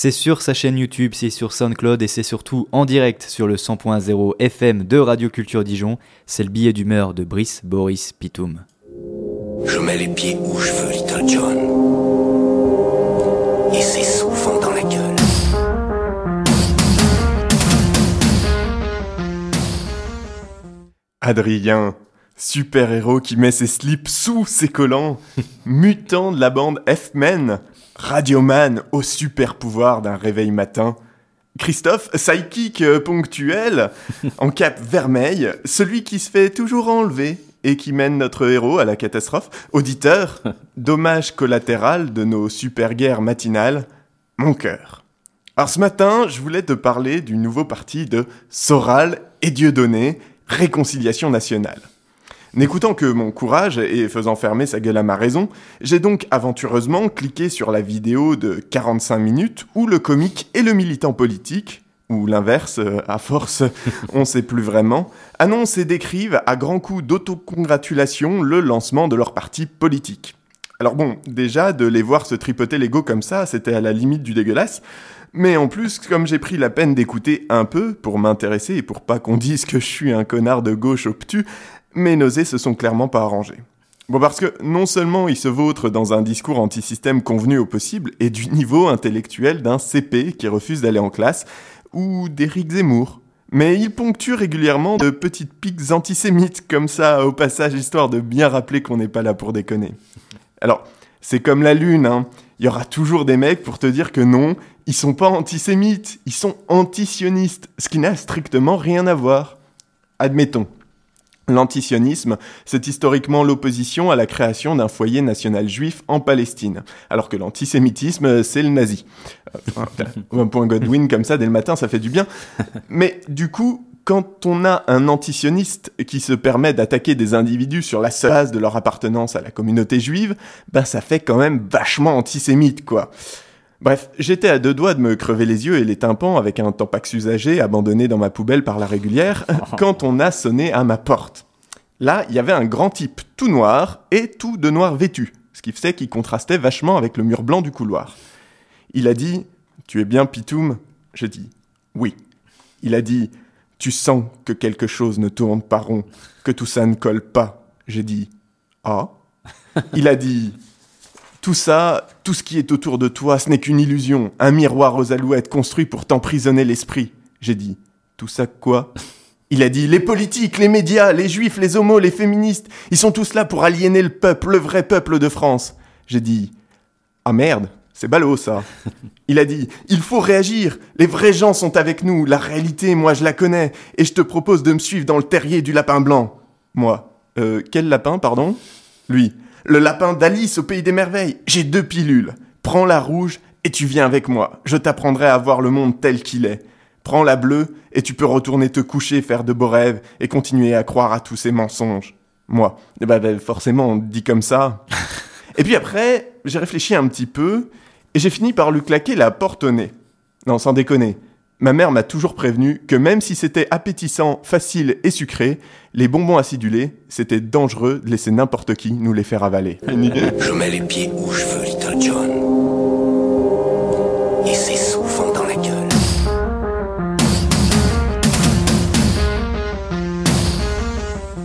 C'est sur sa chaîne YouTube, c'est sur SoundCloud et c'est surtout en direct sur le 100.0 FM de Radio Culture Dijon. C'est le billet d'humeur de Brice Boris Pitoum. Je mets les pieds où je veux, Little John. Et c'est souvent dans la gueule. Adrien, super-héros qui met ses slips sous ses collants, mutant de la bande F-Men, radioman au super pouvoir d'un réveil matin. Christophe, psychic euh, ponctuel, en cape vermeille, celui qui se fait toujours enlever et qui mène notre héros à la catastrophe. Auditeur, dommage collatéral de nos super-guerres matinales, mon cœur. Alors ce matin, je voulais te parler du nouveau parti de Soral et Dieudonné, Réconciliation nationale. N'écoutant que mon courage et faisant fermer sa gueule à ma raison, j'ai donc aventureusement cliqué sur la vidéo de 45 minutes où le comique et le militant politique, ou l'inverse, euh, à force, on sait plus vraiment, annoncent et décrivent à grands coups d'autocongratulation le lancement de leur parti politique. Alors bon, déjà, de les voir se tripoter l'ego comme ça, c'était à la limite du dégueulasse, mais en plus, comme j'ai pris la peine d'écouter un peu pour m'intéresser et pour pas qu'on dise que je suis un connard de gauche obtus, mes nausées se sont clairement pas arrangées. Bon, parce que non seulement il se vautre dans un discours anti-système convenu au possible et du niveau intellectuel d'un CP qui refuse d'aller en classe, ou d'Éric Zemmour, mais il ponctue régulièrement de petites piques antisémites comme ça au passage histoire de bien rappeler qu'on n'est pas là pour déconner. Alors, c'est comme la lune, hein. Il y aura toujours des mecs pour te dire que non, ils sont pas antisémites, ils sont antisionistes, ce qui n'a strictement rien à voir. Admettons. L'antisionisme, c'est historiquement l'opposition à la création d'un foyer national juif en Palestine, alors que l'antisémitisme, c'est le nazi. Euh, un point Godwin comme ça dès le matin, ça fait du bien. Mais du coup, quand on a un antisioniste qui se permet d'attaquer des individus sur la seule base de leur appartenance à la communauté juive, ben ça fait quand même vachement antisémite, quoi. Bref, j'étais à deux doigts de me crever les yeux et les tympans avec un tampax usagé abandonné dans ma poubelle par la régulière quand on a sonné à ma porte. Là, il y avait un grand type tout noir et tout de noir vêtu, ce qui faisait qu'il contrastait vachement avec le mur blanc du couloir. Il a dit Tu es bien Pitoum? Je dis Oui. Il a dit Tu sens que quelque chose ne tourne pas rond, que tout ça ne colle pas. J'ai dit Ah. Il a dit tout ça, tout ce qui est autour de toi, ce n'est qu'une illusion, un miroir aux alouettes construit pour t'emprisonner l'esprit. J'ai dit, tout ça quoi? Il a dit, les politiques, les médias, les juifs, les homos, les féministes, ils sont tous là pour aliéner le peuple, le vrai peuple de France. J'ai dit, ah merde, c'est ballot ça. Il a dit, il faut réagir, les vrais gens sont avec nous, la réalité, moi je la connais, et je te propose de me suivre dans le terrier du lapin blanc. Moi, euh, quel lapin, pardon? Lui, le lapin d'Alice au pays des merveilles. J'ai deux pilules. Prends la rouge et tu viens avec moi. Je t'apprendrai à voir le monde tel qu'il est. Prends la bleue et tu peux retourner te coucher, faire de beaux rêves et continuer à croire à tous ces mensonges. Moi, eh ben, ben forcément, on dit comme ça. et puis après, j'ai réfléchi un petit peu et j'ai fini par lui claquer la porte au nez. Non, sans déconner. Ma mère m'a toujours prévenu que même si c'était appétissant, facile et sucré, les bonbons acidulés, c'était dangereux de laisser n'importe qui nous les faire avaler. Je mets les pieds où je veux, Little John.